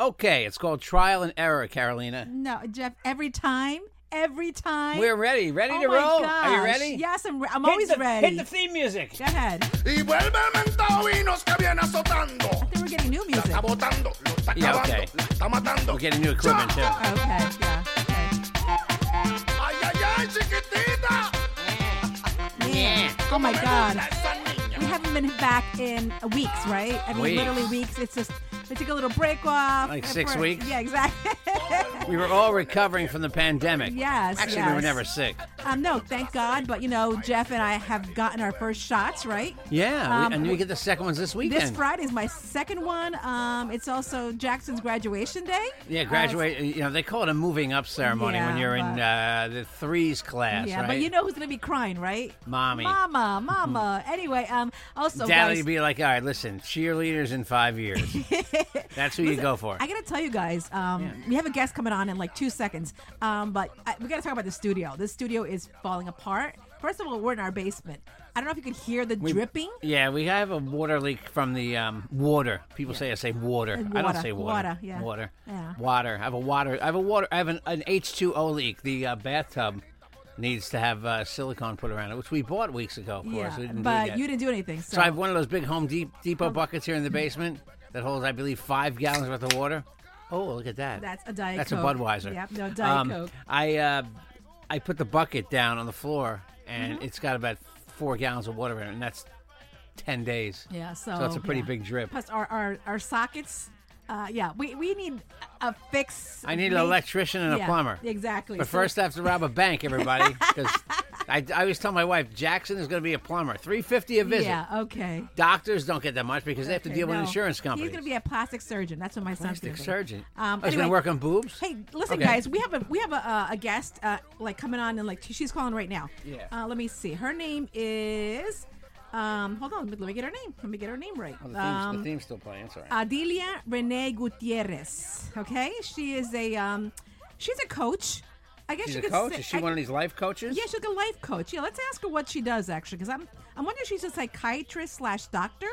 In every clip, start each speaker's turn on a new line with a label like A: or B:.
A: Okay, it's called Trial and Error, Carolina.
B: No, Jeff, every time, every time.
A: We're ready. Ready
B: oh
A: to
B: my
A: roll?
B: Gosh.
A: Are you ready?
B: Yes, I'm, re- I'm
A: Hit
B: always
A: the-
B: ready.
A: Hit the theme music.
B: Go ahead.
C: Y vuelve el mentado vinos que viene azotando.
B: I think we're getting new
C: La
B: music.
C: está botando, lo está
A: Yeah, okay.
C: está matando.
A: We're getting new equipment, too.
B: Okay, yeah,
C: Ay, ay, ay, chiquitita.
B: okay. Yeah. Oh my God. We haven't been back in weeks, right? I mean,
A: Weeks.
B: literally weeks. It's just we took a little break off.
A: Like six weeks?
B: Yeah, exactly.
A: We were all recovering from the pandemic.
B: Yes,
A: Actually, we were never sick.
B: um, no, thank God. But you know, Jeff and I have gotten our first shots, right?
A: Yeah,
B: Um,
A: and we get the second ones this weekend.
B: This Friday is my second one. Um, it's also Jackson's graduation day.
A: Yeah,
B: Uh,
A: graduate. you know, they call it a moving up ceremony when you're in
B: but-
A: uh, the threes class,
B: yeah,
A: right?
B: but you know who's gonna be crying, right?
A: Mommy.
B: Mama, mama. anyway, um, also
A: Daddy
B: guys,
A: would be like, all right, listen, cheerleaders in five years. That's who you go for.
B: I gotta tell you guys, um, we have a guest coming on in like two seconds, um, but I, we gotta talk about the studio. This studio is falling apart. First of all, we're in our basement. I don't know if you can hear the dripping.
A: Yeah, we have a water leak from the um, water. People say I say water.
B: Uh,
A: I don't say water.
B: water, yeah.
A: Water.
B: Yeah.
A: Water. I have a water. I have a water. I have an, an H2O leak. The uh, bathtub needs to have uh, silicone put around it, which we bought weeks ago. Of course,
B: yeah,
A: we didn't
B: but you didn't do anything. So,
A: So I have one of those big Home Depot buckets here in the basement that holds, I believe, five gallons worth of water. Oh, look at that.
B: That's a Diet coke.
A: That's
B: Coke.
A: a Budweiser.
B: Yep, no, Diet
A: Um,
B: Coke.
A: I uh, I put the bucket down on the floor, and
B: Mm-hmm.
A: it's got about four gallons of water in it, and that's ten days.
B: yeah, so,
A: So it's a pretty
B: yeah.
A: big drip.
B: Plus our our, our sockets. Uh, yeah, we, we need a fix.
A: I need an electrician and a plumber.
B: Exactly.
A: But
B: So-
A: first, I have to rob a bank, everybody, because I, I always tell my wife Jackson is going to be a plumber, three fifty a visit.
B: Yeah. Okay.
A: Doctors don't get that much because they have to
B: Okay,
A: deal with
B: no.
A: insurance companies.
B: He's going to be a plastic surgeon. That's what my son's
A: plastic
B: gonna be.
A: surgeon.
B: Um,
A: oh, he's going to work on boobs.
B: Hey, listen,
A: Okay.
B: guys. We have a we have a, uh, a guest uh, like coming on and like she's calling right now.
A: Yeah.
B: Uh, let me see. Her name is. Um, hold on. Let me get her name. Let me get her name right.
A: Oh, the, theme's,
B: um,
A: the theme's still playing. Right.
B: Adelia Renee Gutierrez. Okay, she is a um, she's a coach. I guess
A: She's
B: you
A: a
B: could
A: coach.
B: say-
A: Is she
B: I-
A: one of these life coaches?
B: Yeah, she's like a life coach. Yeah, let's ask her what she does actually, because I'm I'm wondering if she's a psychiatrist slash doctor.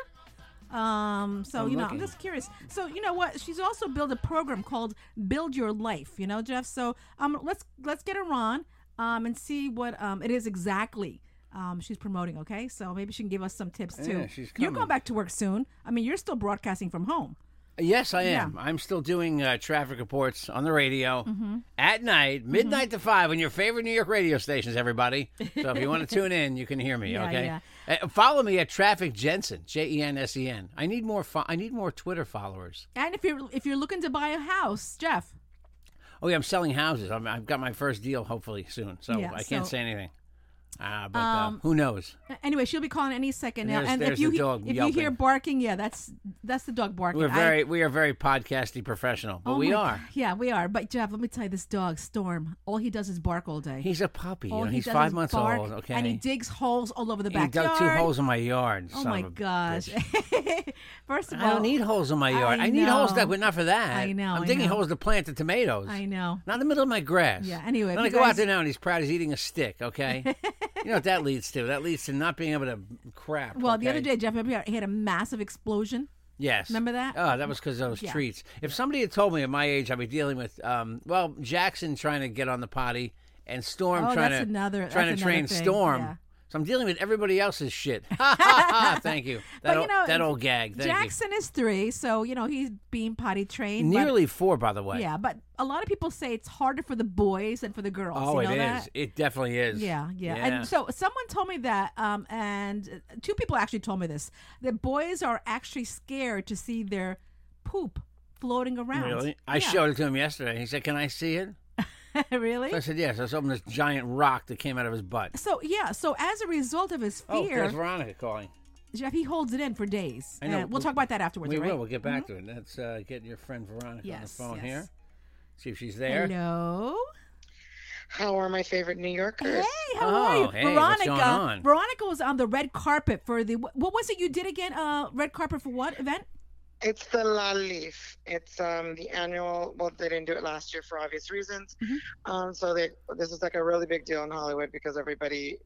B: Um, so
A: I'm
B: you know,
A: looking.
B: I'm just curious. So you know what? She's also built a program called Build Your Life. You know, Jeff. So um, let's let's get her on um and see what um it is exactly. Um, she's promoting, okay? So maybe she can give us some tips too.
A: Yeah, she's
B: You're going back to work soon. I mean, you're still broadcasting from home.
A: Yes, I
B: Yeah.
A: am. I'm still doing uh, traffic reports on the radio
B: Mm-hmm.
A: at night, midnight to five, on your favorite New York radio stations. Everybody, so if you want to tune in, you can hear me.
B: Yeah,
A: okay,
B: yeah.
A: Uh, follow me at Traffic Jensen, J E N S E N. I need more. Fo- I need more Twitter followers.
B: And if you're if you're looking to buy a house, Jeff,
A: Oh yeah, I'm selling houses. I'm, I've got my first deal hopefully soon, so
B: Yeah,
A: I can't
B: so-
A: say anything. Uh, but
B: Um,
A: uh, who knows?
B: Anyway, she'll be calling any second now.
A: There's-
B: and if you
A: the dog
B: if you hear barking, yeah, that's that's the dog barking.
A: We're
B: I-
A: very we are very podcasty professional, but
B: Oh
A: we
B: my
A: are.
B: Yeah, we are. But Jeff, let me tell you, this dog Storm, all he does is bark all day.
A: He's a puppy.
B: all
A: you know,
B: he
A: he's five months
B: bark,
A: old. Okay,
B: and he digs holes all over the
A: And he
B: backyard.
A: dug two holes in my yard.
B: Oh
A: son
B: my
A: of
B: gosh!
A: bitch.
B: First of all, I
A: don't need holes in my yard.
B: I
A: I, need holes that, but not for that.
B: I know,
A: I'm
B: I
A: digging
B: know.
A: holes to plant the tomatoes.
B: I know.
A: Not in the middle of my grass.
B: Yeah, anyway,
A: Then I
B: you
A: go out there now and he's proud he's eating a stick. Okay. you know what that leads to? That leads to not being able to crap.
B: Well, the other day, Jeff, remember he had a massive explosion.
A: Yes.
B: Remember that?
A: Oh, that was because of those
B: Yeah.
A: treats. If somebody had told me at my age I'd be dealing with, um, well, Jackson trying to get on the potty and Storm
B: Oh,
A: trying to
B: another-
A: trying to train
B: thing,
A: Storm
B: yeah.
A: So I'm dealing with everybody else's shit. Ha ha ha! Thank you. That,
B: But, you
A: old, that old gag. Thank
B: Jackson is three, so you know he's being potty
A: you.
B: trained. but-
A: Nearly four, by the way.
B: yeah, but a lot of people say it's harder for the boys than for the girls.
A: Oh,
B: you
A: it
B: know
A: is.
B: that?
A: It definitely is.
B: Yeah, yeah, And so someone told me that, um, and two people actually told me this that boys are actually scared to see their poop floating around.
A: Really? I
B: Yeah.
A: showed it to him yesterday. He said, "Can I see it?"
B: really?
A: So I said, "Yes." I showed him this giant rock that came out of his butt.
B: So yeah, so as a result of his fear,
A: Oh,
B: fear,
A: there's Veronica calling.
B: Jeff he holds it in for days.
A: I know.
B: And we'll talk about that afterwards.
A: We
B: right?
A: will. We'll get back to it. Let's uh, get your friend Veronica
B: Yes,
A: on the phone
B: yes.
A: here. See if she's there.
B: Hello.
D: How are my favorite New Yorkers?
B: Hey, how
A: Oh,
B: are you,
A: hey,
B: Veronica?
A: what's going on?
B: Veronica was on the red carpet for the what was it you did again? Uh, red carpet for what event?
D: It's the LALIFF. It's um the annual. Well, they didn't do it last year for obvious reasons.
B: Mm-hmm.
D: Um, so they this is like a really big deal in Hollywood because everybody.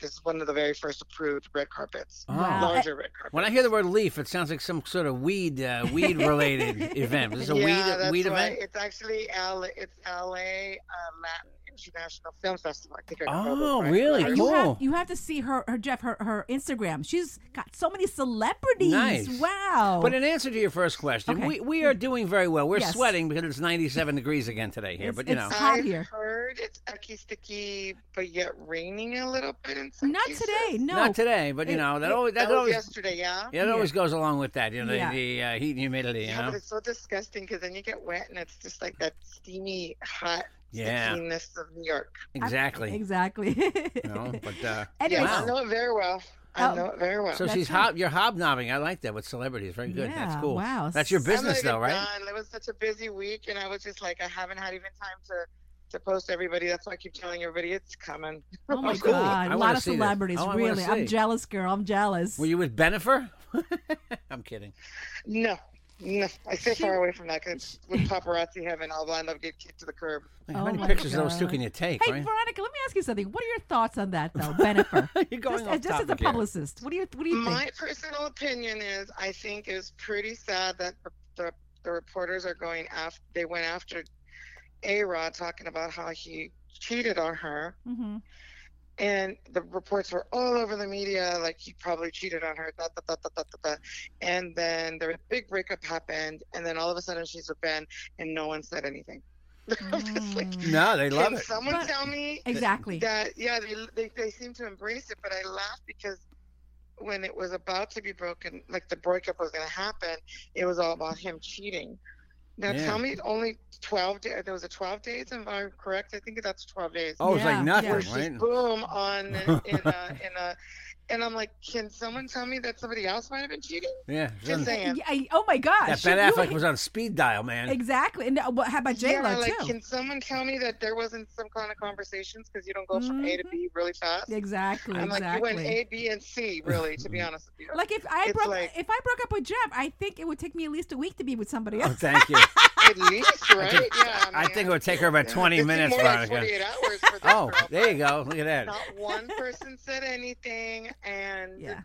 D: This is one of the very first approved red carpets.
A: Oh.
D: Larger red carpets.
A: When I hear the word leaf, it sounds like some sort of weed, uh, weed related event. Is this a
D: yeah,
A: weed,
D: that's
A: weed
D: why
A: event?
D: It's actually L. It's L.A. Uh, Latin International Film Festival. I think I
A: Oh,
D: those right.
A: really?
D: Right.
B: You have you have to see her her Jeff her her Instagram. She's got so many celebrities.
A: Nice.
B: Wow.
A: But in answer to your first question,
B: Okay.
A: we, we are doing very well. We're
B: Yes.
A: sweating because it's 97 degrees again today here.
B: It's-
A: but, you know.
B: it's hot
D: I've
B: here.
D: heard it's icky sticky, but yet raining a little bit in some
B: Not
D: cases.
B: today. No.
A: Not today, but, you
B: It-
A: know, that
B: it-
A: always, that
D: That was
A: always,
D: yesterday, yeah.
A: yeah, it
B: Yeah.
A: always goes along with that, you know, the, the uh, heat and humidity, you
D: Yeah,
A: know?
D: but it's so disgusting because then you get wet and it's just like that steamy, hot
A: Yeah.
D: stickiness of New York.
A: Exactly.
B: Exactly.
A: You know, but, uh,
B: Anyway,
D: Yeah,
A: Wow.
D: I know it very well. I
B: Oh.
D: know it very well.
A: so
B: That's
A: she's hob, you're hobnobbing. I like that with celebrities. Very good.
B: Yeah,
A: That's cool.
B: wow.
A: That's your business,
D: not even
A: though, right?
D: done. It was such a busy week, and I was just like, I haven't had even time to to post everybody. That's why I keep telling everybody it's coming.
B: Oh my
A: cool.
B: God!
A: I
B: A
A: wanna
B: lot of celebrities.
A: Oh,
B: really, I'm jealous, girl. I'm jealous.
A: Were you with Bennifer? I'm kidding.
D: no, no, I stay far away from that because with paparazzi heaven, I'll end up getting kicked to the curb.
A: How
B: Oh
A: many
B: my
A: pictures of those two
B: God.
A: can you take,
B: Hey,
A: right?
B: Veronica, let me ask you something. What are your thoughts on that, though, Bennifer?
A: You're going
B: just
A: off
B: just as a
A: topic here.
B: publicist, what do you what do you think?
D: My personal opinion is, I think it's pretty sad that the, the, the reporters are going after. They went after A Rod talking about how he cheated on her,
B: hmm
D: and the reports were all over the media, like he probably cheated on her. Da, da, da, da, da, da, da. And then the big breakup happened, and then all of a sudden she's with Ben, and no one said anything. Like,
B: Mm.
A: No, they love
D: can
A: it.
D: someone
B: But-
D: tell me
B: Exactly.
D: that yeah they, they they seem to embrace it but i laugh because when it was about to be broken like the breakup was going to happen it was all about him cheating now
A: Yeah.
D: tell me only 12 days there was a 12 days if i'm correct i think that's 12 days
A: Oh, it's like nothing,
B: yeah.
A: right?
D: boom on uh, in a, in a and i'm like can someone tell me that somebody else might have been cheating
A: Yeah.
D: just saying
B: Yeah, I- oh my gosh!
A: That Ben
B: You-
A: Affleck was on speed dial, man.
B: exactly. And uh, what, how about J Lo
D: yeah, like,
B: too?
D: can someone tell me that there wasn't some kind of conversations because you don't go from A to B really fast?
B: Exactly.
D: I'm like, you went. A, B, and C, really, to be honest with you.
B: Like if I
D: It's
B: broke
D: like-
B: if I broke up with Jeff, I think it would take me at least a week to be with somebody
A: Oh,
B: else.
A: thank you.
D: At least, right?
A: think-
D: yeah.
A: I
D: mean,
A: think it would take her about 20
D: it
A: minutes,
D: more like
A: Veronica.
D: 48 hours for this
A: Oh,
D: girl,
A: there you go. Look at that.
D: Not one person said anything, and
B: Yeah.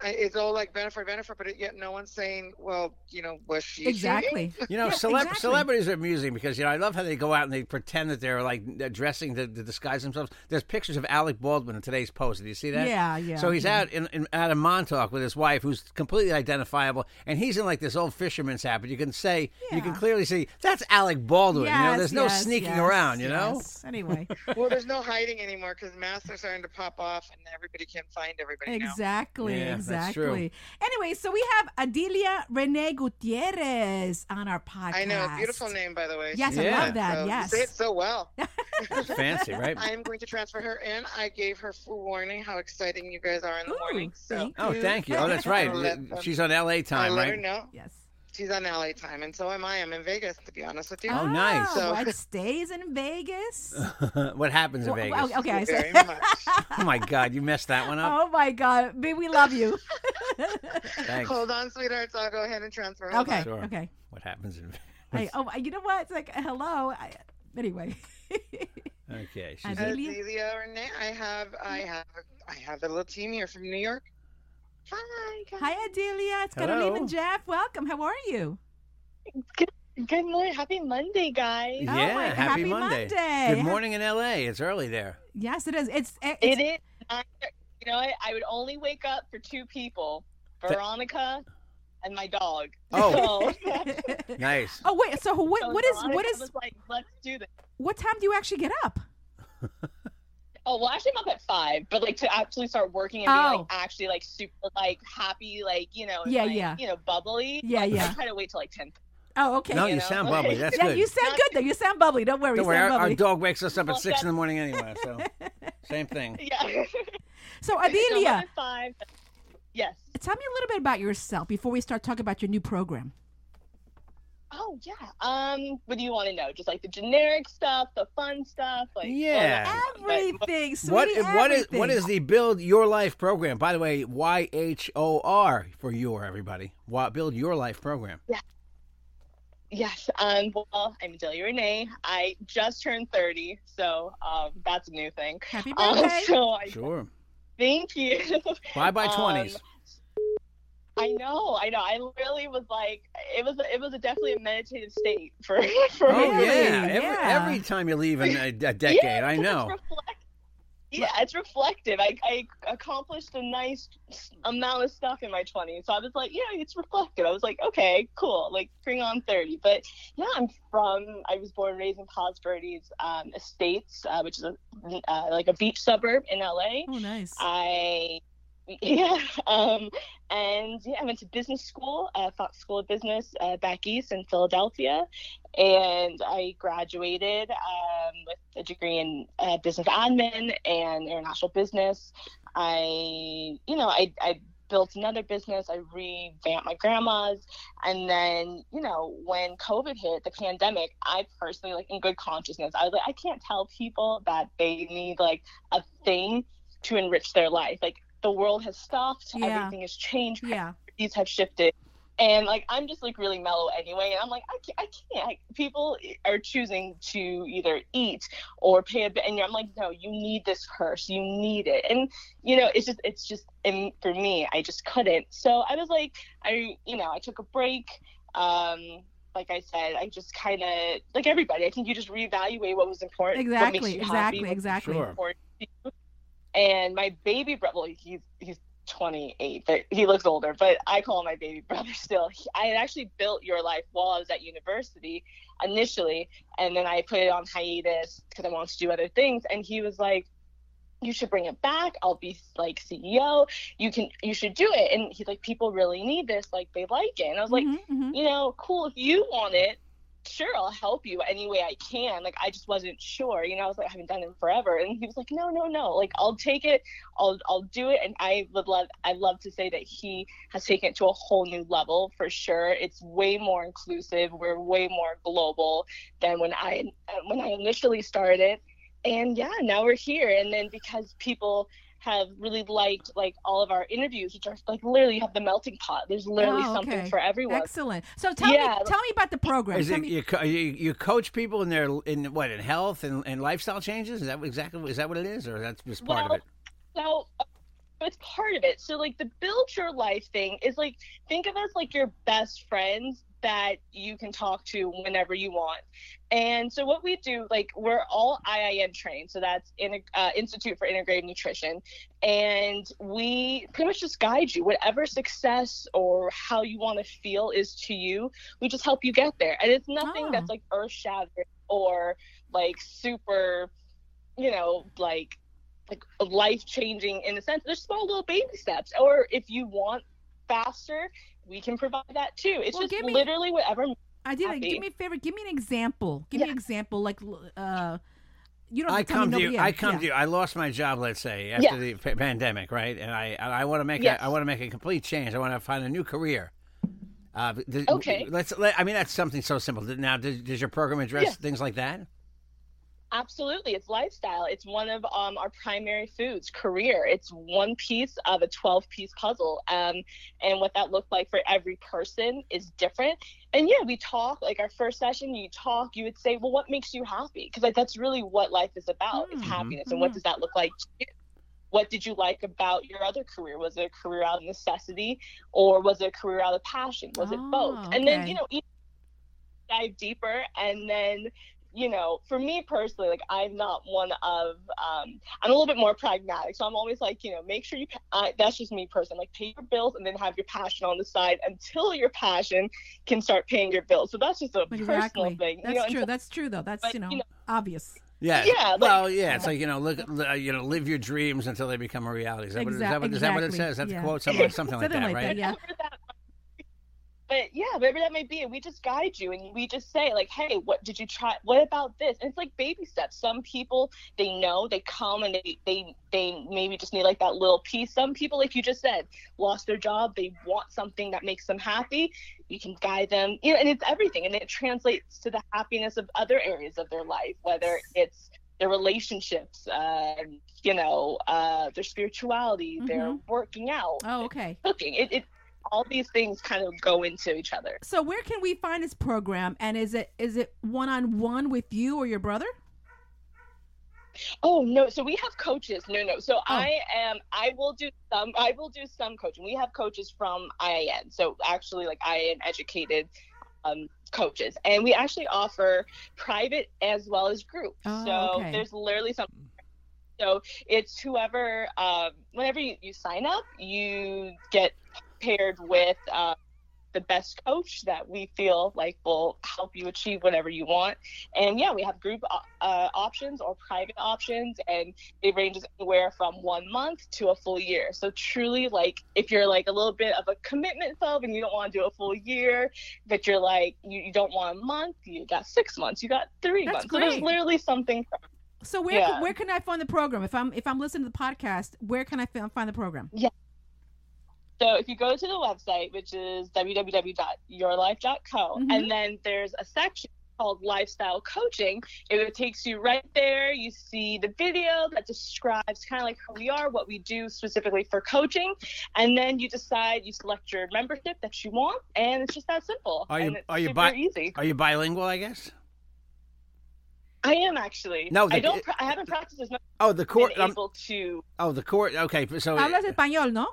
D: I- it's all like benefit, benefit, but yet no one's saying, well, you know, was she cheating?
B: Exactly.
A: You know,
B: Yeah,
A: celeb-
B: exactly.
A: celebrities are amusing because you know I love how they go out and they pretend that they're like dressing to, to disguise themselves. There's pictures of Alec Baldwin in today's post. Did you see that?
B: Yeah, yeah,
A: So he's
B: yeah.
A: out in, in out of Montauk with his wife, who's completely identifiable, and he's in like this old fisherman's hat. But you can say you can clearly see that's Alec Baldwin. you know,
B: Yes,
A: there's no
B: yes,
A: sneaking
B: yes,
A: around. You know.
B: yes. Anyway,
D: Well, there's no hiding anymore because masks are starting to pop off, and everybody can find everybody now.
B: exactly,
A: Yeah, that's true.
B: Exactly. Anyway, so we have Adelia Rene Gutierrez on our podcast.
D: I know, beautiful name, by the way.
B: Yes,
A: I love
B: that,
D: So, you
B: yes.
D: say it so well.
A: Fancy, right?
D: I am going to transfer her in. I gave her full warning how exciting you guys are in the
B: Ooh,
D: morning. So
B: thank
A: Oh, thank you. Oh, that's right.
D: I'll let them-
A: She's on L.A.
D: I
A: time,
D: let her
A: right?
D: know.
B: Yes.
D: She's on LA time, and so am I. I'm in Vegas, to be honest with you.
A: Oh, oh nice.
D: So-
B: What stays in Vegas?
A: what happens in
B: Well,
A: Vegas?
B: well, okay, I said.
A: Oh my God, you messed that one up.
B: Oh my God, babe, we love you.
A: Thanks.
D: Hold on, sweethearts. I'll go ahead and transfer. Hold
B: okay.
A: Sure.
B: okay.
A: What happens in Vegas?
B: Hey, oh, you know what? It's like hello. I, anyway.
A: Okay, she's uh,
B: Adelia?
D: Adelia Renee, I have, I have, I have a little team here from New York. Hi, guys.
B: Hi, Adelia. It's
A: Hello.
B: Carolina and Jeff. Welcome. How are you?
E: Good, good morning. Happy Monday, guys.
A: Oh, yeah.
B: Oh my-
A: happy,
B: happy
A: Monday.
B: Monday.
A: Good morning in L.A. It's early there.
B: Yes, it is. It's, eh, it's
E: It is. I, you know what? I would only wake up for two people, Veronica and my dog.
A: Oh.
E: So,
A: Nice.
B: oh wait, so what?
E: so
B: What is?
E: Veronica
B: What is?
E: Was like, let's do this.
B: What time do you actually get up?
E: Oh well, actually, I'm up at five, but like to actually start working and
B: Oh.
E: being like actually like super like happy, like you know, and,
B: Yeah,
E: like,
B: yeah.
E: you know, bubbly.
B: Yeah,
E: like,
B: yeah.
E: I try to wait till like ten.
B: Oh, okay.
A: No,
E: you
A: you
E: know?
A: sound bubbly. That's
B: yeah,
A: good.
B: you sound good though. You sound bubbly. Don't worry.
A: Don't worry,
B: sound
A: our, our dog wakes us up at
E: Well,
A: six in the morning anyway, so same thing.
E: Yeah.
B: So
E: So
B: Adelia,
E: up at five. Yes.
B: tell me a little bit about yourself before we start talking about your new program.
E: Oh yeah. Um, what do you want to know? Just like the generic stuff, the fun stuff, like
A: Yeah.
B: Everything, sweetie.
A: What what is
B: everything.
A: what is the Build Your Life program? By the way, Y H O R for your everybody. Why, Build Your Life program. Yeah.
E: Yes. Um. Well, I'm Delia Renee. I just turned 30, so um, that's a new thing.
B: Happy
E: Um,
B: birthday?
E: so I
A: Sure.
E: thank you.
A: Bye bye
E: Um,
A: twenties.
E: I know, I know. I really was like, it was, it was a definitely a meditative state for, for
A: oh
E: me.
B: really?
A: yeah. Every,
B: Yeah.
A: every time you leave in a, a decade,
E: Yeah,
A: I know.
E: It's reflect- yeah, it's reflective. I, I accomplished a nice amount of stuff in my 20s. So I was like, yeah, it's reflective. I was like, okay, cool. Like, bring on 30. But yeah, I'm from, I was born and raised in Palos Verdes um, Estates, uh, which is a, uh, like a beach suburb in LA.
B: Oh, nice.
E: I yeah, um, and yeah, I went to business school, uh, Fox School of Business uh, back east in Philadelphia, and I graduated um, with a degree in uh, business admin and international business. I, you know, I, I built another business. I revamped my grandma's, and then you know when COVID hit, the pandemic, I personally, like in good consciousness, I was like, I can't tell people that they need like a thing to enrich their life. Like the world has stopped,
B: Yeah.
E: everything has changed,
B: yeah.
E: priorities have shifted. And like I'm just like really mellow anyway, and I'm like I can't. I can't. I, people are choosing to either eat or pay a bit, and I'm like, no, you need this purse, you need it, and you know, it's just, it's just, and for me, I just couldn't. So I was like, I, you know, I took a break. Um, like I said, I just kind of like everybody. I think you just reevaluate what was important, what makes
B: Exactly.
E: you
B: Exactly.
E: happy,
B: Exactly.
A: Sure.
E: important to you. And my baby brother, well, he's he's 28, but he looks older. But I call him my baby brother still. He, I had actually built Your Life while I was at university initially, and then I put it on hiatus because I wanted to do other things. And he was like, "You should bring it back. I'll be like CEO. You can, you should do it." And he's like, "People really need this. Like they like it." And I was like,
B: Mhm, mhm.
E: you know, cool if you want it. Sure, I'll help you any way I can. Like I just wasn't sure, you know. I was like, I haven't done it forever, and he was like, No, no, no. Like I'll take it. I'll I'll do it. And I would love I love to say that he has taken it to a whole new level for sure. It's way more inclusive. We're way more global than when I when I initially started. And yeah, now we're here. And then because people have really liked like all of our interviews, which are like literally you have the melting pot. There's literally
B: Oh,
E: something for everyone.
B: Excellent. So tell
E: Yeah.
B: me, tell me about the program.
A: Is
B: Tell
A: it
B: me-
A: you, co- you you coach people in their in what in health and, and lifestyle changes? Is that exactly is that what it is, or that's just part of it?
E: So uh, it's part of it. So like the build your life thing is like think of us like your best friends that you can talk to whenever you want. And so what we do, like we're all IIN trained, so that's in uh, Institute for Integrative Nutrition, and we pretty much just guide you. Whatever success or how you want to feel is to you, we just help you get there. And it's nothing
B: Oh.
E: that's like earth shattering or like super, you know, like like life changing in a sense. There's small little baby steps. Or if you want faster, we can provide that too. It's
B: Well,
E: just
B: give me-
E: literally whatever.
B: I did.
E: happy.
B: Give me a favor. Give me an example. Give me an example. Like, uh, you don't.
A: I
B: have to tell
A: come
B: me
A: to you.
B: nobody- yeah,
A: I come
B: yeah.
A: to you. I lost my job. Let's say after
E: Yeah.
A: the pa- pandemic, right? And I I want to make
E: Yes.
A: a, I want to make a complete change. I want to find a new career. Uh, th-
E: Okay.
A: Let's. Let, I mean, that's something so simple. Now, does, does your program address
E: Yeah.
A: things like that?
E: Absolutely. It's lifestyle. It's one of um, our primary foods, career. It's one piece of a 12 piece puzzle. Um, and what that looked like for every person is different. And yeah, we talk like our first session, you talk, you would say, well, what makes you happy? Because like, that's really what life is about is
B: Mhm.
E: happiness. And what does that look like to you? What did you like about your other career? Was it a career out of necessity or was it a career out of passion? Was it both?
B: Oh,
E: And then, you know, dive deeper and then you know, for me personally, like I'm not one of, um, I'm a little bit more pragmatic. So I'm always like, you know, make sure you, pa- I, that's just me personally, like pay your bills and then have your passion on the side until your passion can start paying your bills. So that's just a personal thing.
B: That's
E: you know, and
B: true. That's true, though. That's
E: but,
B: you know,
E: you know-
B: obvious.
A: Yeah.
E: Yeah, like-
A: well, yeah. It's like you know, look, uh, you know, live your dreams until they become a reality. Is that, what, is, that, what, is that what it
B: Exactly.
A: says? That's
B: Yeah.
A: a quote, something, something like that,
B: like
A: right?
B: that, yeah.
E: But yeah, whatever that may be, and we just guide you and we just say like, hey, what did you try? What about this? And it's like baby steps. Some people they know they come and they they they maybe just need like that little piece. Some people, like you just said, lost their job. They want something that makes them happy. You can guide them, you know, and it's everything, and it translates to the happiness of other areas of their life, whether it's their relationships, uh, you know, uh, their spirituality, their
B: Mhm.
E: working out,
B: Oh, okay.
E: cooking. It, it all these things kind of go into each other.
B: So where can we find this program? And is it is it one on one with you or your brother?
E: Oh no, so we have coaches. No, no.
B: Oh.
E: So I am I will do some I will do some coaching. We have coaches from IIN. So actually like IIN educated um coaches. And we actually offer private as well as group.
B: Oh,
E: so
B: okay.
E: there's literally something so it's whoever um whenever you, you sign up, you get paired with uh the best coach that we feel like will help you achieve whatever you want. And yeah, we have group uh, options or private options, and it ranges anywhere from one month to a full year. So truly, like if you're like a little bit of a commitment phobe and you don't want to do a full year, but you're like you, you don't want a month, you got six months, you got three
B: That's
E: months. So there's literally something.
B: So where
E: Yeah.
B: where can I find the program? If I'm if I'm listening to the podcast, where can I find the program?
E: So if you go to the website, which is www.yhorlife.co,
B: Mhm.
E: and then there's a section called lifestyle coaching it takes you right there you see the video that describes kind of like who we are what we do specifically for coaching and then you decide you select your membership that you want and it's just that simple
A: Are you- are you bi-
E: easy
A: Are you bilingual? I guess.
E: i am actually
A: No,
E: i don't pra- i haven't practiced as much
A: Oh, the court.
E: been
A: Um,
E: able to
A: oh, the court. Okay, so
B: Hablas español, ¿no?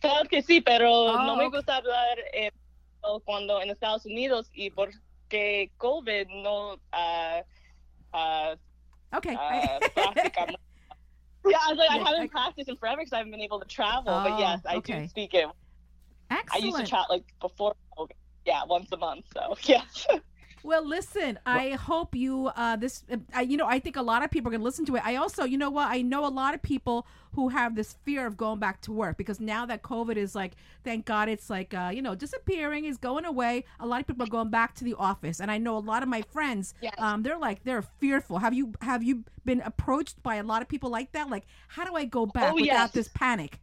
E: Claro que sí, pero
B: Oh,
E: no me gusta hablar eh, cuando en Estados Unidos y porque COVID no ah, ah,
B: Okay.
E: uh. Yeah, I like, I haven't
B: I-
E: practiced in forever because I haven't been able to travel.
B: Oh,
E: but yes, I
B: okay.
E: do speak it.
B: Excellent.
E: I used to chat like before COVID. Yeah, once a month. So yes.
B: Well, listen. I hope you. Uh, this. Uh, you know, I think a lot of people are gonna listen to it. I also, you know what? I know a lot of people who have this fear of going back to work because now that COVID is like, thank God, it's like, uh, you know, disappearing, is going away. A lot of people are going back to the office, and I know a lot of my friends.
E: Yes.
B: Um, they're like, they're fearful. Have you have you been approached by a lot of people like that? Like, how do I go back
E: Oh,
B: without
E: yes.
B: this panic?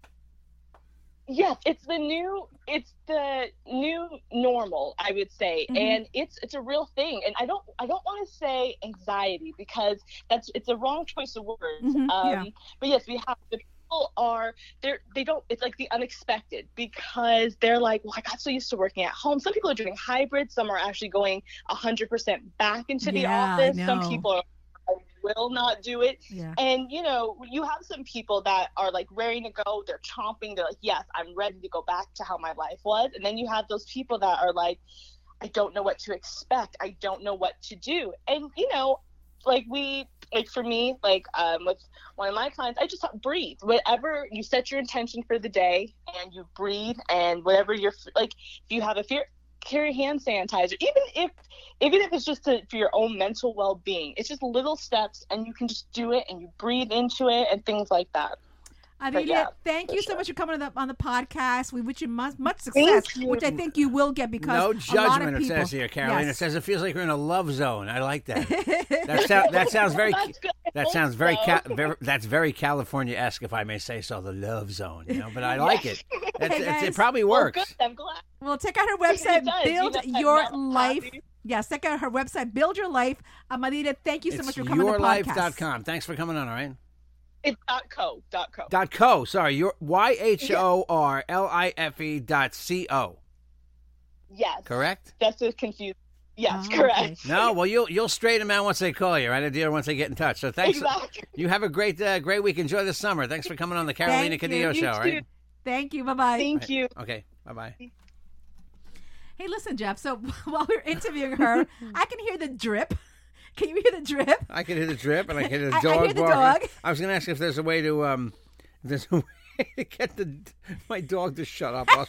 E: Yes, it's the new it's the new normal, I would say.
B: Mhm.
E: And it's it's a real thing. And I don't I don't want to say anxiety because that's it's a wrong choice of words.
B: Mhm,
E: um
B: yeah.
E: but yes, we have the people are they're they don't it's like the unexpected because they're like, Well, I got so used to working at home. Some people are doing hybrid, some are actually going hundred percent back into the
B: Yeah,
E: office. Some people are will not do it.
B: Yeah.
E: And you know, you have some people that are like ready to go. They're chomping. They're like, "Yes, I'm ready to go back to how my life was." And then you have those people that are like, "I don't know what to expect. I don't know what to do." And you know, like we, like for me, like um, with one of my clients, I just thought, breathe. Whatever you set your intention for the day, and you breathe, and whatever you're like, if you have a fear. Carry hand sanitizer, even if even if it's just to, for your own mental well-being. It's just little steps, and you can just do it, and you breathe into it, and things like that.
B: Amelia,
E: yeah,
B: thank
E: for
B: you so
E: sure.
B: much for coming on the, on the podcast. We wish you much, much success,
E: you.
B: which I think you will get because
A: no
B: a lot of
A: judgment. It says here, Caroline. It says it feels like we're in a love zone. I like that. that, sound, that sounds very.
E: That's good. I
A: That sounds very,
E: so.
A: ca- very that's very California esque, if I may say so. The love zone, you know. But I like it. That's,
B: Hey, guys.
A: it probably
E: Well,
A: works.
E: good. I'm glad.
B: well, check out her website,
E: It does. You
B: Build
E: know,
B: Your Life.
E: happy.
B: Yes, check out her website, Build Your Life. Amadita, thank you so
A: it's
B: much for coming on the podcast.
A: yourlife.com. Thanks for coming on. All right.
E: It's dot co. Dot co.
A: Dot co. Sorry, your Y H O R L I F E dot C O.
E: Yes.
A: Correct.
E: That's just confused. Yes,
B: Oh,
E: correct.
B: okay.
A: No, well you'll you'll straighten them out once they call you, right? A deal once they get in touch. So thanks.
E: Exactly.
A: You have a great uh, great week. Enjoy the summer. Thanks for coming on the Carolina
B: Thank.
A: Cadillo
E: You
A: show.
E: too.
A: Right.
B: Thank you. Bye bye.
E: Thank you.
A: Okay. Bye bye.
B: Hey, listen, Jeff. So while we're interviewing her, I can hear the drip. Can you hear the drip?
A: I can hear the drip, and I can hear the
B: I- I
A: dog
B: hear the
A: barking.
B: dog.
A: I was going to ask if there's a way to um, there's a way to get the my dog to shut up. but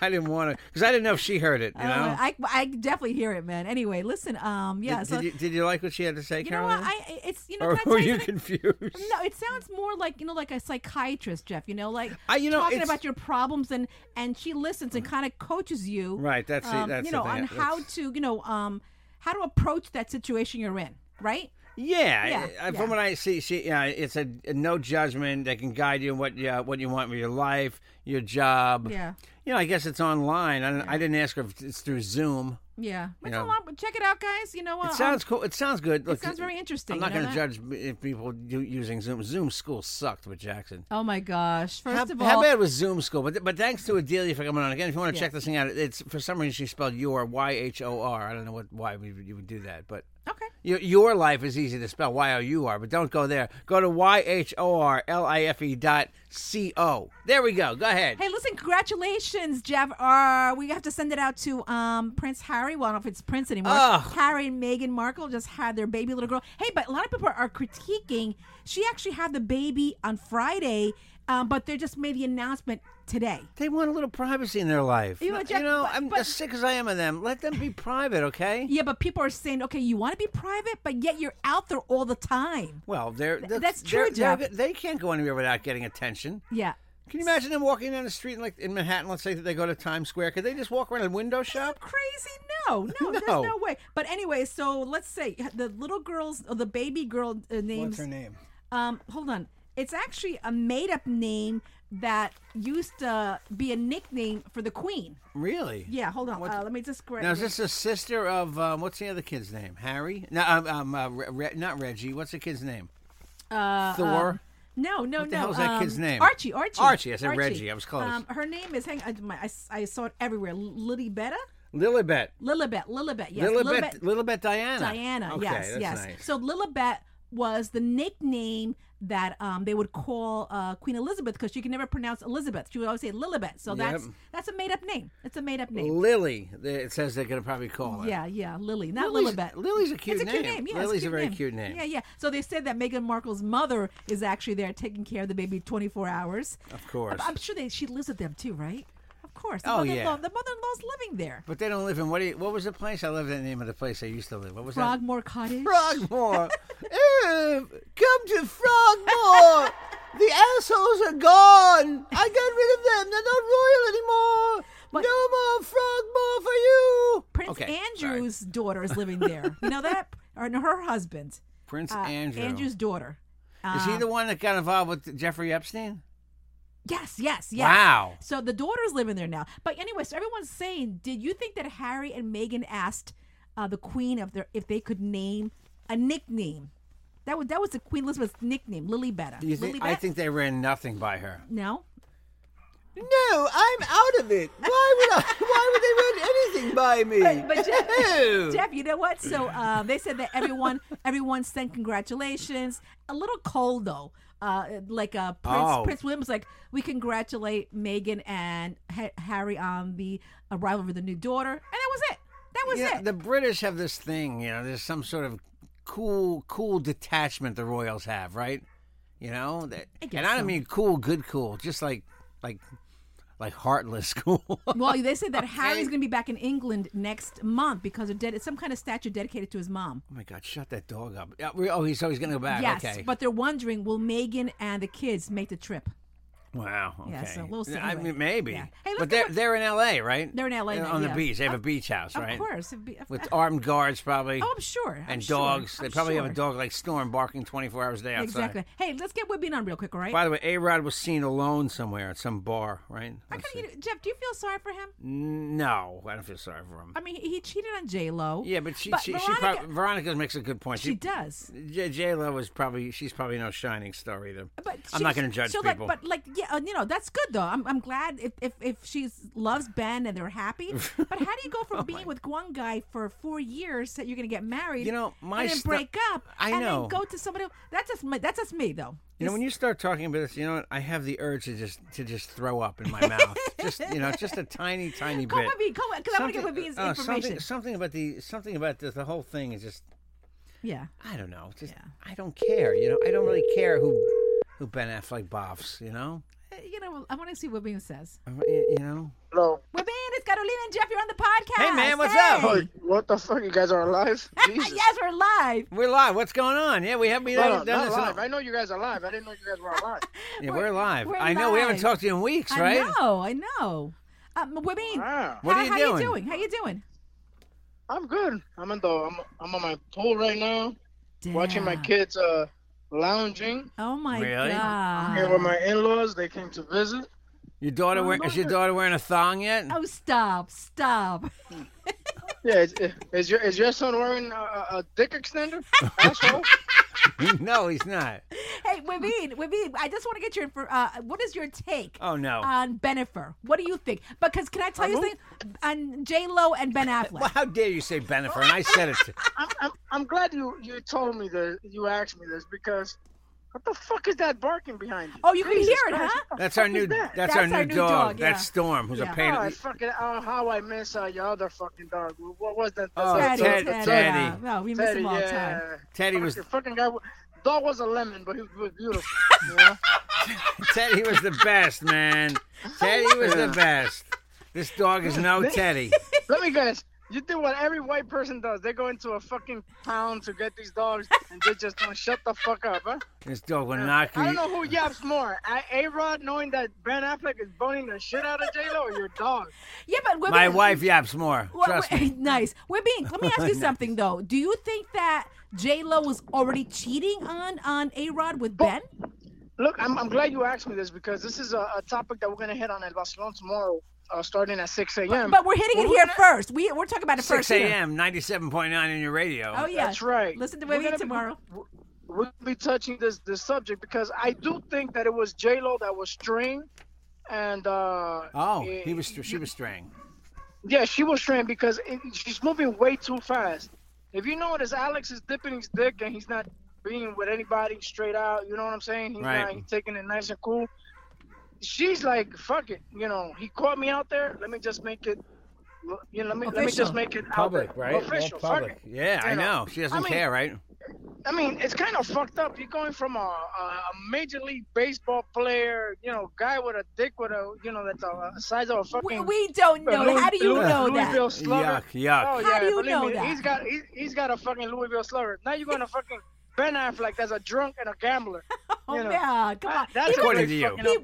A: I didn't want to because I didn't know if she heard it. You know.
B: Uh, I I definitely hear it, man. Anyway, listen. Um, yeah.
A: did,
B: so
A: did, you, did you like what she had to say,
B: you know what? I it's you know.
A: or were you
B: something?
A: confused?
B: No, it sounds more like you know, like a psychiatrist, Jeff. You know, like
A: I- you know,
B: talking about your problems, and and she listens and kind of coaches you,
A: Right, that's the-
B: um,
A: that's
B: you
A: the
B: know,
A: thing.
B: on how
A: That's-
B: to you know um how to approach that situation you're in, right?
A: Yeah,
B: Yeah,
A: I-
B: yeah.
A: from what I see, she, yeah, it's a, a no judgment. that can guide you in what you, what you want with your life, your job.
B: Yeah.
A: You know, I guess it's online. I, don't, I didn't ask if it's through Zoom.
B: Yeah, It's
A: know.
B: a lot, check it out, guys. You know what?
A: It sounds cool. It sounds good. Look,
B: sounds very interesting,
A: I'm not
B: you know
A: going to judge if people do, using Zoom. Zoom school sucked with Jackson.
B: Oh my gosh! First
A: How,
B: of all,
A: how bad was Zoom school? But but thanks to Adelia for coming on again. If you want to
B: Yeah.
A: check this thing out, it's for some reason she spelled your Y H O R. I don't know what why we, you would do that, but
B: okay.
A: your, your life is easy to spell Y O U R. But don't go there. Go to Y H O R L I F E dot C O. There we go. Go ahead.
B: Hey, listen, congratulations, Jeff. Uh, we have to send it out to um, Prince Harry. Well, I don't know if it's Prince anymore.
A: Ugh.
B: Harry and Meghan Markle just had their baby little girl. Hey, but a lot of people are critiquing. She actually had the baby on Friday, um, but they just made the announcement today.
A: They want a little privacy in their life.
B: You know,
A: you know
B: but-
A: I'm
B: but-
A: as sick as I am of them. Let them be private, okay?
B: Yeah, but people are saying, okay, you want to be private, but yet you're out there all the time.
A: Well, they're, they're
B: that's true,
A: they're-
B: Jeff.
A: They can't go anywhere without getting attention.
B: Yeah.
A: Can you imagine them walking down the street in, like in Manhattan? Let's say that they go to Times Square. Could they just walk around and window shop?
B: Crazy? No, no, there's
A: No.
B: no way. But anyway, so let's say the little girl's, or the baby girl uh, names.
A: What's her name?
B: Um, hold on. It's actually a made up name that used to be a nickname for the queen.
A: Really?
B: Yeah, hold on. Uh, let me just grab
A: Now is this a sister of um, what's the other kid's name? Harry? No, um, um uh, Re- not Reggie. What's the kid's name?
B: uh,
A: Thor.
B: um, no, no,
A: What the
B: no.
A: hell's that
B: um,
A: kid's name?
B: Archie. Archie.
A: Archie, I said Reggie. I was close.
B: Um, her name is. Hang. I, my, I, I saw it everywhere. Lilibetta.
A: Lilibet.
B: Lilibet. Lilibet. Yes.
A: Lilibet. Lilibet Diana.
B: Diana.
A: Okay,
B: yes. yes.
A: nice.
B: So Lilibet was the nickname that um, they would call uh, Queen Elizabeth because she could never pronounce Elizabeth. She would always say Lilibet. So
A: Yep.
B: that's that's a made up name. It's a made up name.
A: Lily. It says they're going to probably call her.
B: Yeah, yeah, Lily, not
A: Lily's-
B: Lilibet.
A: Lily's a cute
B: it's a cute
A: name.
B: name. Yeah,
A: Lily's a
B: cute
A: very
B: name.
A: cute name.
B: Yeah, yeah. So they said that Meghan Markle's mother is actually there taking care of the baby 24 hours.
A: Of course.
B: I'm sure they she lives with them too, right? Of course. The
A: Oh,
B: mother-in-law,
A: yeah.
B: The mother-in-law's living there.
A: But they don't live in what? Do you, what was the place? I love the name of the place I used to live. What was that?
B: Frogmore Cottage.
A: Frogmore. Eh, come to Frogmore. the assholes are gone. I got rid of them. They're not royal anymore.
B: But-
A: no more Frogmore for you.
B: Prince
A: Okay,
B: Andrew's daughter is living there. you know that? Or no, her husband.
A: Prince
B: Uh,
A: Andrew.
B: Andrew's daughter.
A: Is he
B: Uh,
A: the one that got involved with Jeffrey Epstein?
B: Yes, yes, yes.
A: Wow.
B: So the daughter's living there now. But anyway, so everyone's saying, did you think that Harry and Meghan asked uh, the Queen of their if they could name a nickname? That was that was the Queen Elizabeth's nickname, Lilybetta.
A: Do you think? I think they ran nothing by her.
B: no.
A: No, I'm out of it. Why would I? Why would they run anything by me?
B: But, but Jeff,
A: Ew.
B: Jeff, you know what? So um, they said that everyone everyone sent congratulations. A little cold though. Uh, like uh, Prince
A: Oh.
B: Prince William was like, we congratulate Meghan and ha- Harry on the arrival of the new daughter, and that was it. That was
A: Yeah,
B: it.
A: the British have this thing, you know, there's some sort of cool, cool detachment the royals have, right? You know, that,
B: I
A: and I don't
B: so.
A: mean cool, good, cool, just like, like, like heartless school.
B: Well, they said that Harry's going to be back in England next month because of dead, some kind of statue dedicated to his mom.
A: oh my God, shut that dog up! Yeah, Oh, he's so he's gonna go back.
B: yes,
A: okay.
B: but they're wondering will Meghan and the kids make the trip?
A: Wow. Okay.
B: Yeah, so we'll see.
A: I mean, maybe.
B: Yeah. Hey,
A: but they're
B: with-
A: they're in L.A., right?
B: They're in LA now,
A: on the
B: yeah.
A: beach. They have a beach house, right?
B: Of course, be-
A: With armed guards, probably.
B: Oh, I'm sure. I'm
A: and
B: sure.
A: dogs. They
B: I'm
A: probably have a dog like Storm barking 24 hours a day outside.
B: Exactly. Hey, let's get Whitbean on real quick, all right?
A: By the way, A Rod was seen alone somewhere at some bar, right?
B: You Jeff, do you feel sorry for him?
A: No, I don't feel sorry for him.
B: I mean, he, he cheated on J Lo.
A: Yeah, but she
B: But
A: she, she
B: Veronica-
A: Veronica makes a good point.
B: She does.
A: J, J Lo is probably she's probably no shining star either.
B: But
A: I'm not going to judge people.
B: Like, but like, yeah, uh, you know, that's good though. I'm, I'm glad if if if she loves Ben and they're happy. but how do you go from being with one guy for four years that you're going to get married?
A: You know, my
B: and then
A: stu-
B: break up.
A: I
B: and
A: know.
B: then go to somebody. else? That's just me. That's just me though.
A: You know, when you start talking about this, you know what? I have the urge to just to just throw up in my mouth. just you know, just a tiny, tiny
B: Call
A: bit.
B: Webby, call because I want to get Webby's
A: oh,
B: information.
A: Something, something about the something about the, the whole thing is just
B: Yeah.
A: I don't know. Just
B: Yeah.
A: I don't care. You know, I don't really care who who Ben Affleck boffs. You know,
B: Uh, You know, I want to see what Webby says.
A: Uh, y- you know.
F: Hello.
B: Webby, it's Carolina and Jeff. You're on the podcast.
A: Hey, man, what's
B: Hey.
A: up?
F: Oh, what the fuck? You guys are alive? Jesus.
B: yes, we're live.
A: We're live. What's going on? Yeah, we have we
F: No,
A: haven't
F: no,
A: done
F: not
A: this. in a-
F: live. I know you guys are live. I didn't know you guys were alive.
A: Yeah, we're, live.
B: we're
A: I know we haven't
B: live.
A: talked to you in weeks, right?
B: I know. I know. Um, Webby,
F: Wow.
A: What
B: how,
A: are you
B: how
A: doing?
B: you doing? How you doing?
F: I'm good. I'm in the. I'm, I'm on my pool right now, watching my
B: Damn.
F: kids uh lounging.
B: Oh my
A: Really?
B: god.
F: Here with my in-laws, they came to visit.
A: Your daughter
F: Oh,
A: wear, is your daughter wearing a thong yet?
B: Oh, stop, stop.
F: Yeah, is, is your is your son wearing a, a a dick extender? Asshole.
A: no, he's not.
B: Hey, Webby, Webby, I just want to get your, infor- uh, what is your take
A: Oh no.
B: on Bennifer? What do you think? Because can I tell you
F: On who?
B: something? On J Lo and Ben Affleck.
A: well, how dare you say Bennifer? And I said it. To,
F: I'm, I'm I'm glad you you told me this. You asked me this because what the fuck is that barking behind you?
B: Oh, you can hear it,
F: Christ,
B: huh?
A: that's our new.
F: is that?
A: That's, our new, dog.
B: yeah.
A: That's Storm, who's
B: Yeah.
A: a pain.
F: Oh, I
A: in
F: fucking oh, how I miss uh, your other fucking dog. What was that?
A: Oh,
F: That's
B: Teddy,
A: Ted-
B: Teddy.
A: Teddy.
B: yeah. No, we miss
F: Teddy,
B: him all the
F: yeah.
B: time.
A: Teddy was
F: Fucking fucking guy. Dog was a lemon, but he was beautiful. You know?
A: Teddy was the best, man. Teddy was the best. This dog is no Teddy.
F: Let me guess. You do what every white person does. They go into a fucking town to get these dogs, and they just don't shut the fuck up, huh?
A: This dog will knock you.
F: I don't know who yaps more. A Rod knowing that Ben Affleck is boning the shit out of J Lo, or your dog?
B: Yeah, but Webby,
A: My wife yaps more.
B: Well,
A: Trust
B: wait,
A: me.
B: nice. Webby, let me ask you something though. Do you think that J Lo was already cheating on on A Rod with Ben?
F: Look, I'm, I'm glad you asked me this because this is a, a topic that we're gonna hit on El Vacilón tomorrow, uh, starting at 6 a.m.
B: But we're hitting it
F: We're
B: here
F: gonna-
B: first. We we're talking about it
A: 6
B: first. here.
A: a.m. 97.9 in your radio.
B: Oh yeah,
F: That's right.
B: Listen to
F: We're gonna be-
B: tomorrow.
F: we'll be touching this this subject because I do think that it was J Lo that was straying, and uh,
A: Oh, he was. She was straying.
F: yeah, she was straying because it, she's moving way too fast. If you notice, Alex is dipping his dick and he's not being with anybody straight out. You know what I'm saying? He's
A: Right.
F: not he's taking it nice and cool. She's like, fuck it. You know, he caught me out there. Let me just make it. You know, let me let me just make it
A: Public,
F: there.
A: right?
F: Official,
A: All
F: fuck
A: public.
F: it.
A: Yeah, I
F: know,
A: know. She doesn't
F: I mean-
A: care, right?
F: I mean, it's kind of fucked up. You're going from a, a, a major league baseball player, you know, guy with a dick with a, you know, that's a, a size of a
B: We,
F: fucking.
B: we don't know.
F: Louis-
B: How do you
F: Louis-
B: know
F: Louisville
B: that?
F: Slugger.
A: Yuck, yuck.
F: Oh
B: How
F: yeah,
B: do you
F: believe
B: know
F: me,
B: that?
F: he's got he, he's got a fucking Louisville Slugger. Now you're going to fucking Ben Affleck that's a drunk and a gambler.
B: Oh
F: you know.
B: man, come on.
F: That's
B: he,
A: According to you.
B: he,
F: up-
B: he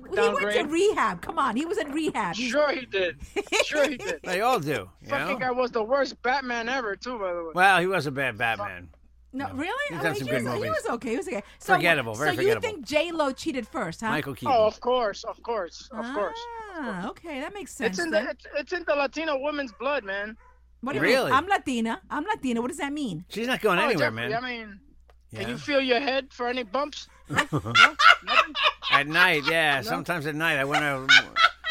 B: went to rehab. Come on, he was in rehab.
F: Sure he did. Sure he did.
A: They all do. You
F: Fucking
A: know?
F: guy was the worst Batman ever too, by the way.
A: Well, he was a bad Batman.
B: No, really?
A: He's
B: I
A: done
B: mean,
A: some
B: he,
A: good
B: was, he was okay. He was okay. So,
A: Forgettable, very forgettable.
B: so you think J Lo cheated first, huh?
A: Michael Keaton.
F: Oh, of course, of course, of course.
B: Ah, okay, that makes sense.
F: It's in
B: then.
F: the it's, it's in the Latino woman's blood, man.
B: what do you
A: Really?
B: mean? I'm Latina. I'm Latina. What does that mean?
A: She's not going
F: Oh,
A: anywhere,
F: Jeffrey,
A: man.
F: I mean,
A: Yeah.
F: can you feel your head for any bumps?
A: At night, yeah. Sometimes at night, I want to.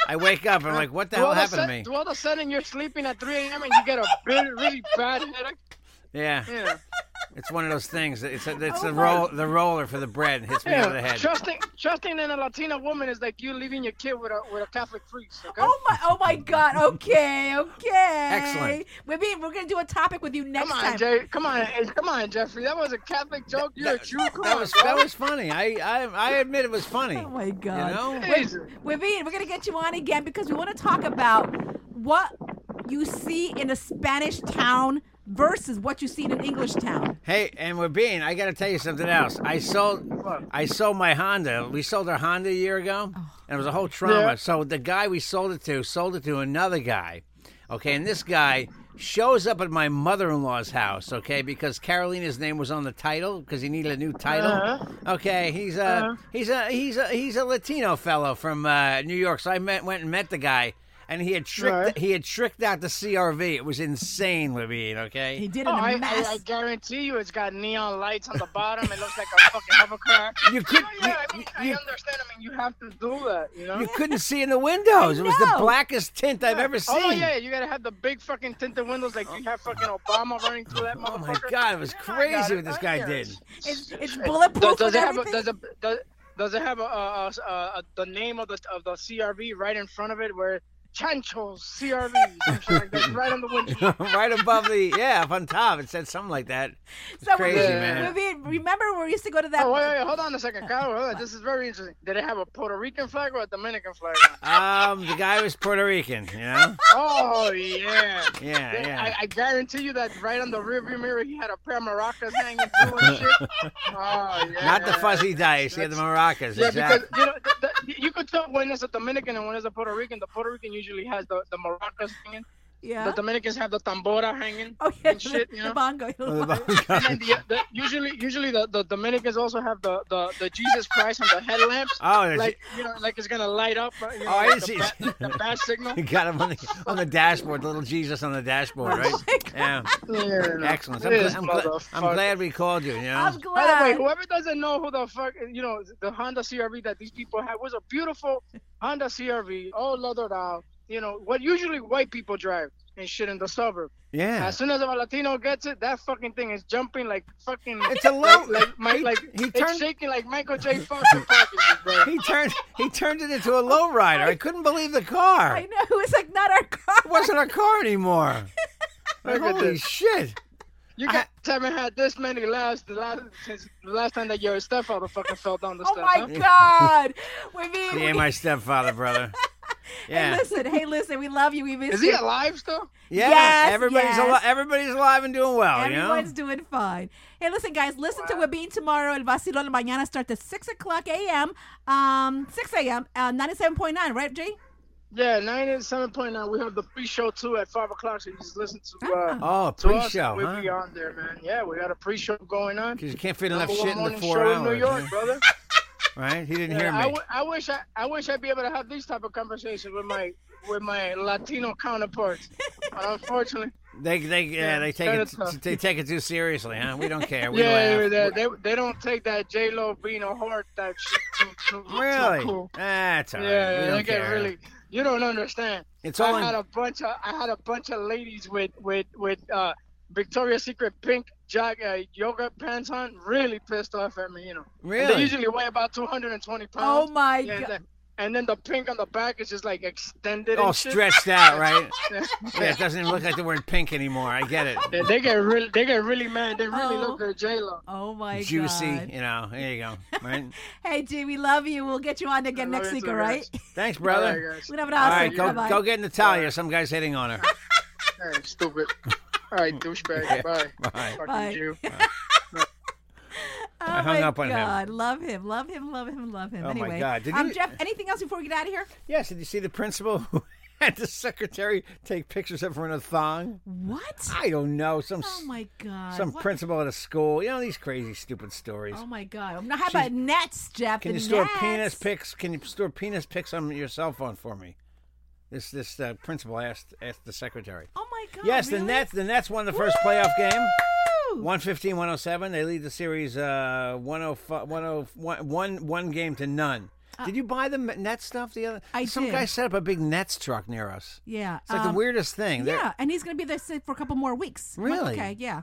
A: I wake up I'm like, what the hell happened to me?
F: All of a sudden you're sleeping at 3 a.m. and you get a really, really bad headache?
A: Yeah,
F: Yeah.
A: It's one of those things. It's a, it's
B: Oh
A: the roll, the roller for the bread hits me over the head.
F: trusting trusting in a Latina woman is like you leaving your kid with a with a Catholic priest. Okay.
B: Oh my! Oh my God! Okay, okay.
A: Excellent.
B: Maybe we're gonna do a topic with you next
F: come on,
B: time.
F: Jay. Come on, eh, come on, Jeffrey. That was a Catholic joke. You're a Jew. Come
A: That
F: on,
A: was
F: bro.
A: that was funny. I I, I admit it was funny.
B: Oh my God!
A: You know?
F: Jesus.
B: We're being, we're gonna get you on again because we want to talk about what you see in a Spanish town versus what you see in an English town.
A: Hey, and we're being. I got to tell you something else. I sold, I sold my Honda. We sold our Honda a year ago, and it was a whole trauma.
F: Yeah.
A: So the guy we sold it to sold it to another guy. Okay, and this guy shows up at my mother-in-law's house. Okay, because Carolina's name was on the title because he needed a new title.
F: Uh-huh.
A: Okay, he's a he's a he's a he's a Latino fellow from uh, New York. So I met went and met the guy. And he had tricked
F: Right.
A: he had tricked out the CRV. It was insane, Levine. Okay,
B: He did
F: Oh,
B: it in
F: I,
B: a mess.
F: I, I guarantee you, it's got neon lights on the bottom. It looks like a fucking hovercraft.
A: You could-
F: Oh, yeah, I mean,
A: you-
F: I understand. I mean, you have to do that. You know.
A: You couldn't see in the windows. It was the blackest tint I've ever oh, seen.
F: Oh yeah, you gotta have the big fucking tinted windows like you have fucking Obama running through that
A: Oh, my God, it was
F: Yeah,
A: crazy
F: it.
A: what this
F: I
A: guy oh,
F: hear
A: did.
B: it's, it's bulletproof
F: does
B: and
F: it have a, does it does, does it have a, a, a, a the name of the of the CRV right in front of it where Chancho's CRV, like that, right on the window?
A: right above the yeah, up on top. It said something like that. It's
B: So
A: crazy,
B: we,
A: man.
B: we- remember when we used to go to that?
F: Oh wait, wait, hold on a second, Kyle. Hold on. This is very interesting. Did it have a Puerto Rican flag or a Dominican flag?
A: Um, the guy was Puerto Rican, you know.
F: Oh yeah.
A: Yeah, yeah.
F: I, I guarantee you that right on the rearview mirror he had a pair of maracas hanging through and shit. Oh yeah.
A: Not the fuzzy dice. He had the maracas.
F: Yeah,
A: exactly.
F: because you know the, the, you could tell when it's a Dominican and when it's a Puerto Rican. The Puerto Rican usually has the, the maracas hanging.
B: yeah.
F: The Dominicans have the tambora hanging
B: oh yeah,
F: and shit.
B: the,
F: You
B: the
F: know.
B: bongo.
A: Oh, the
F: And then the, the, usually, usually the, the Dominicans also have the, the, the Jesus Christ and the headlamps.
A: Oh, there's-
F: like you know, like it's gonna light up. uh, You know,
A: Oh, I
F: like
A: didn't
F: the,
A: see-
F: bat, the bat signal.
A: He got him on the on the dashboard, the little Jesus on the dashboard, right? Yeah,
F: Yeah,
A: excellent. I'm,
F: This
A: I'm, gla- I'm glad we called you. You know,
B: I'm glad.
F: By the way, whoever doesn't know who the fuck, you know, the Honda CRV that these people had was a beautiful Honda CRV, all leathered out. You know, what usually white people drive and shit in the suburb.
A: yeah.
F: As soon as a Latino gets it, that fucking thing is jumping like fucking.
A: It's a low.
F: like, like, my,
A: he,
F: like
A: he
F: it's
A: turned.
F: shaking like Michael J. Fox in
A: He turned. He turned it into a lowrider. I couldn't believe the car.
B: I know it was like not our car.
A: It wasn't our car anymore. Like,
F: Look at
A: holy
F: this.
A: shit!
F: You guys haven't had this many laughs the last since the last time that your stepfather fucking fell down the
B: Oh
F: steps.
B: Oh my
F: huh?
B: God! We mean,
A: He ain't my stepfather, brother.
B: hey, listen, hey, listen, we love you. We miss
F: Is
B: you.
F: he alive still?
A: yeah.
B: Yes,
A: everybody's
B: yes.
A: alive. Everybody's alive and doing well.
B: Everyone's
A: you know.
B: doing fine. Hey, listen, guys, listen to we Webin tomorrow. El Vacilón Mañana starts at 6 o'clock a.m. Um, 6 a.m. Uh, 97.9, right, Jay?
F: Yeah, ninety-seven point nine. We have the pre-show too at five o'clock, so you just listen to uh,
A: Oh,
F: to
A: pre-show,
F: We'll
A: huh?
F: be on there, man. Yeah, we got a pre-show going on.
A: Because you can't fit enough
F: Number
A: shit in the
F: morning
A: four
F: show
A: hours.
F: in New York,
A: yeah.
F: brother.
A: Right? He didn't
F: Yeah,
A: hear
F: I,
A: me.
F: w- I wish I, I wish I'd be able to have these type of conversations with my with my Latino counterparts, but unfortunately,
A: They they yeah,
F: Yeah,
A: they take it
F: tough.
A: they take it too seriously, huh? We don't care. We
F: yeah, they, they they don't take that J Lo being a whore type shit too, too, too
A: really?
F: cool.
A: That's all right.
F: Yeah, yeah, they get really. You don't understand.
A: It's all
F: I
A: in-
F: had a bunch of I had a bunch of ladies with with with uh, Victoria's Secret pink jog uh, yoga pants on, really pissed off at me. You know, And
A: Really?
F: they usually weigh about 220 pounds.
B: Oh, my
F: Yeah,
B: God.
F: and then- And then the pink on the back is just like extended.
A: all
F: and
A: stretched out, right?
F: Yeah.
A: Yeah, it doesn't even look like they're wearing pink anymore. I get it.
F: Yeah, they get really, they get really mad. They really
B: Oh.
F: look at J Lo.
B: Oh, my
A: Juicy,
B: God.
A: you know. There you go. Right?
B: Hey, Jay, we love you. We'll get you on again
F: I
B: next week, all right?
F: guys.
A: Thanks,
F: All
A: brother.
F: right, guys.
B: We have an awesome.
A: right, go
B: Bye-bye.
A: go get Natalia. Some guy's hitting on her.
F: Hey, stupid. All right, douchebag. Bye.
A: Bye.
F: Fucking
B: Bye.
F: Jew.
B: Oh
A: I hung
B: my
A: up on him.
B: God. Love him. Love him. Love him. Love him.
A: Oh, my
B: anyway,
A: God. Did
B: um,
A: you-
B: Jeff, anything else before we get out of here?
A: Yes, did you see the principal who had the secretary take pictures of her in a thong?
B: What?
A: I don't know. Some
B: Oh my God.
A: some
B: What-
A: principal at a school. You know these crazy, stupid stories.
B: Oh my God. Now, how about nets, Jeff?
A: Can
B: The
A: you store
B: nets.
A: penis pics? Can you store penis pics on your cell phone for me? This this uh, principal asked asked the secretary.
B: Oh my God.
A: yes, the? Nets. The Nets won the first playoff game.
B: Woo!
A: 115-107. They lead the series uh 105 101 one one game to none. did you buy the Nets stuff the other?
B: Uh, I
A: Some
B: did.
A: guy set up a big Nets truck near us.
B: Yeah.
A: It's like
B: um,
A: the weirdest thing. They're-
B: Yeah, and he's gonna be there for a couple more weeks. Like,
A: Really?
B: okay. Yeah.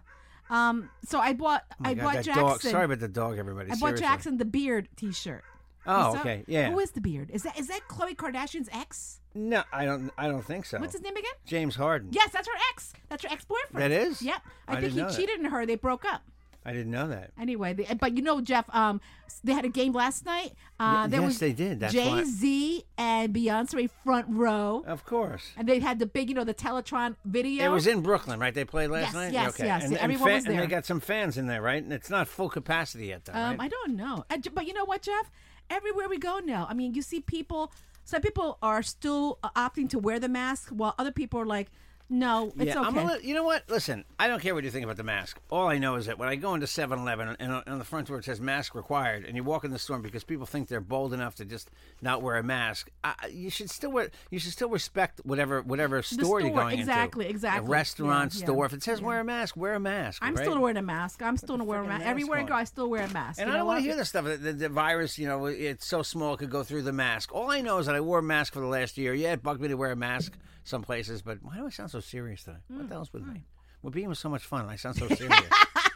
B: Um. So I bought.
A: Oh
B: I
A: God,
B: bought Jackson.
A: dog. Sorry about the dog, everybody.
B: I bought Jackson the beard T-shirt.
A: Oh, okay. Yeah.
B: Who is the beard? Is that is that Khloe Kardashian's ex?
A: No, I don't. I don't think so.
B: What's his name again?
A: James Harden.
B: Yes, that's her ex. That's her ex-boyfriend.
A: That is?
B: Yep. I,
A: I
B: think he cheated on her. They broke up.
A: I didn't know that.
B: Anyway, they, but you know, Jeff, um, they had a game last night. Uh, there
A: yes,
B: was
A: they did. That's
B: Jay
A: why-
B: Z and Beyonce front row,
A: Of course.
B: and they had the big, you know, the Teletron video.
A: It was in Brooklyn, right? They played last
B: Yes,
A: night.
B: yes,
A: okay.
B: yes.
A: And, and
B: Everyone
A: fa-
B: was
A: And
B: there.
A: they got some fans in there, right? And it's not full capacity yet, though.
B: Um,
A: right?
B: I don't know, but you know what, Jeff? Everywhere we go now, I mean, you see people. Some people are still uh, opting to wear the mask, while other people are like, "No, it's
A: yeah,
B: okay."
A: I'm a li- you know what? Listen, I don't care what you think about the mask. All I know is that when I go into 7-Eleven and uh, on on the front door it says mask required, and you walk in the store because people think they're bold enough to just not wear a mask, I, I- you should still wear. You should still respect whatever whatever store, you're
B: store,
A: going
B: exactly,
A: into.
B: exactly.
A: A restaurant,
B: Yeah, yeah,
A: store. If it says
B: yeah.
A: wear a mask, wear a mask.
B: I'm
A: right?
B: still wearing a mask. I'm still wearing a mask.
A: mask
B: Everywhere I go, I still wear a mask.
A: And
B: you
A: I don't want to hear this stuff. The, the, the virus, you know, it's so small it could go through the mask. All I know is that I wore a mask for the last year. Yeah, it bugged me to wear a mask some places, but why do I sound so serious today?
B: Hmm.
A: What the hell's with me? We're being so much fun. I sound so serious.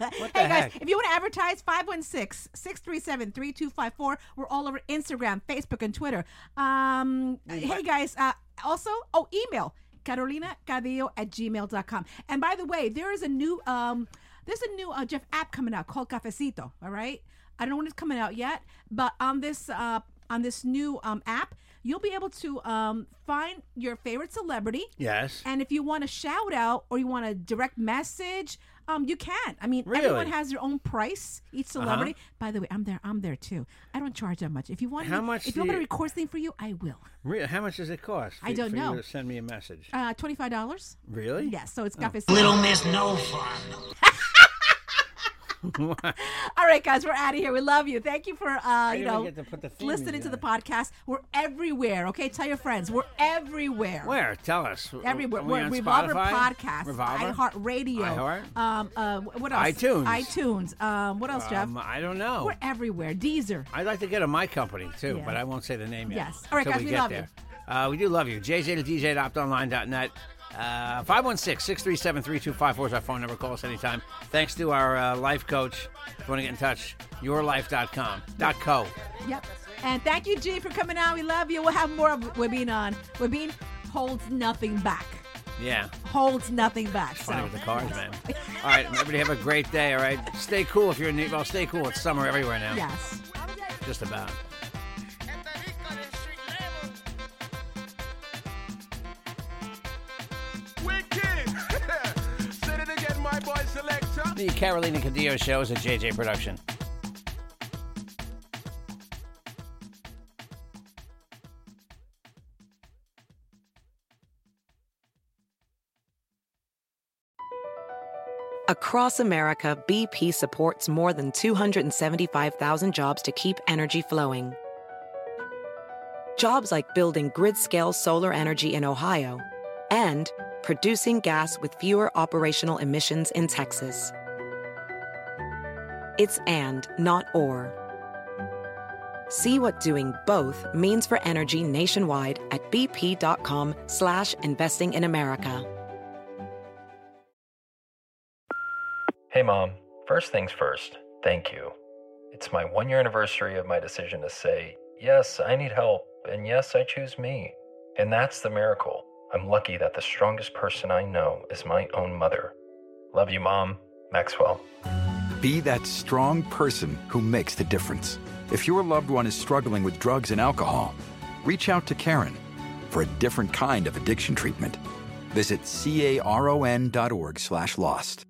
B: Hey guys,
A: heck?
B: if you want to advertise, 516-637-3254. We're all over Instagram, Facebook, and Twitter. Um, hey guys, uh, also, oh, email Carolina Cadillo at gmail.com. And by the way, there is a new um there's a new uh, Jeff app coming out called Cafecito. All right. I don't know when it's coming out yet, but on this uh on this new um app, you'll be able to um find your favorite celebrity.
A: Yes.
B: And if you want a shout out or you want a direct message, um, you can. I mean,
A: Really?
B: everyone has their own price. Each celebrity. By the way, I'm there. I'm there too. I don't charge that much. If you want,
A: How
B: me,
A: much
B: If you want me to
A: you-
B: record something for you, I will.
A: Re- How much does it cost?
B: I don't
A: for
B: know.
A: You to send me a message.
B: Uh, twenty five dollars.
A: Really?
B: Yes. So it's
A: Oh.
B: Cafecito.
C: Little Miss No Fun.
B: All right, guys, we're out of here. We love you. Thank you for uh, you know
A: to put the theme
B: listening to the podcast. We're everywhere. Okay, tell your friends. We're everywhere.
A: Where? Tell us.
B: Everywhere.
A: We
B: We're
A: on
B: Revolver
A: Spotify?
B: Podcast,
A: Revolver?
B: iHeartRadio,
A: iHeart?
B: um, uh, what else?
A: iTunes.
B: iTunes. Um, what else, Jeff?
A: Um, I don't know.
B: We're everywhere. Deezer.
A: I'd like to get on my company too,
B: Yeah.
A: but I won't say the name yet.
B: Yes. All right, guys,
A: we
B: we
A: get
B: love
A: there. Uh, we do love you. JJ to DJ at optonline.net. Uh, 516-637-3254 is our phone number. Call us anytime. Thanks to our uh, life coach. If you want to get in touch, yhorlife.com. Dot .co.
B: Yep. And thank you, G, for coming on. We love you. We'll have more of Webin on. Webin holds nothing back.
A: Yeah.
B: Holds nothing back.
A: Funny
B: so.
A: with the cars, man. All right, everybody have a great day, all right? Stay cool if you're in New Well, stay cool. It's summer everywhere now.
B: Yes.
A: Just about.
C: again, my boy selector.
A: The Carolina Cadillo Show is a JJ production.
G: Across America, BP supports more than 275,000 jobs to keep energy flowing. Jobs like building grid scale solar energy in Ohio and producing gas with fewer operational emissions in Texas. It's and, not or. See what doing both means for energy nationwide at bp.com slash investing in America.
H: Hey, Mom. First things first, thank you. It's my one year anniversary of my decision to say, yes, I need help, and yes, I choose me. And that's the miracle. I'm lucky that the strongest person I know is my own mother. Love you, Mom. Maxwell.
I: Be that strong person who makes the difference. If your loved one is struggling with drugs and alcohol, reach out to Caron for a different kind of addiction treatment. Visit caron.org slash lost.